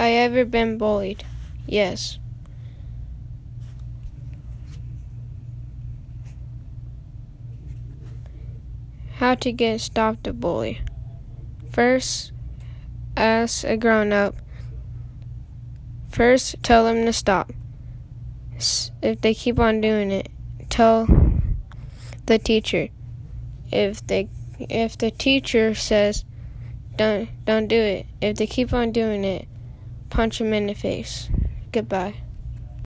I ever been bullied? Yes. How to get stopped a bully? First, as a grown up, first tell them to stop. If they keep on doing it, tell the teacher. If they if the teacher says don't don't do it, if they keep on doing it, punch him in the face. Goodbye.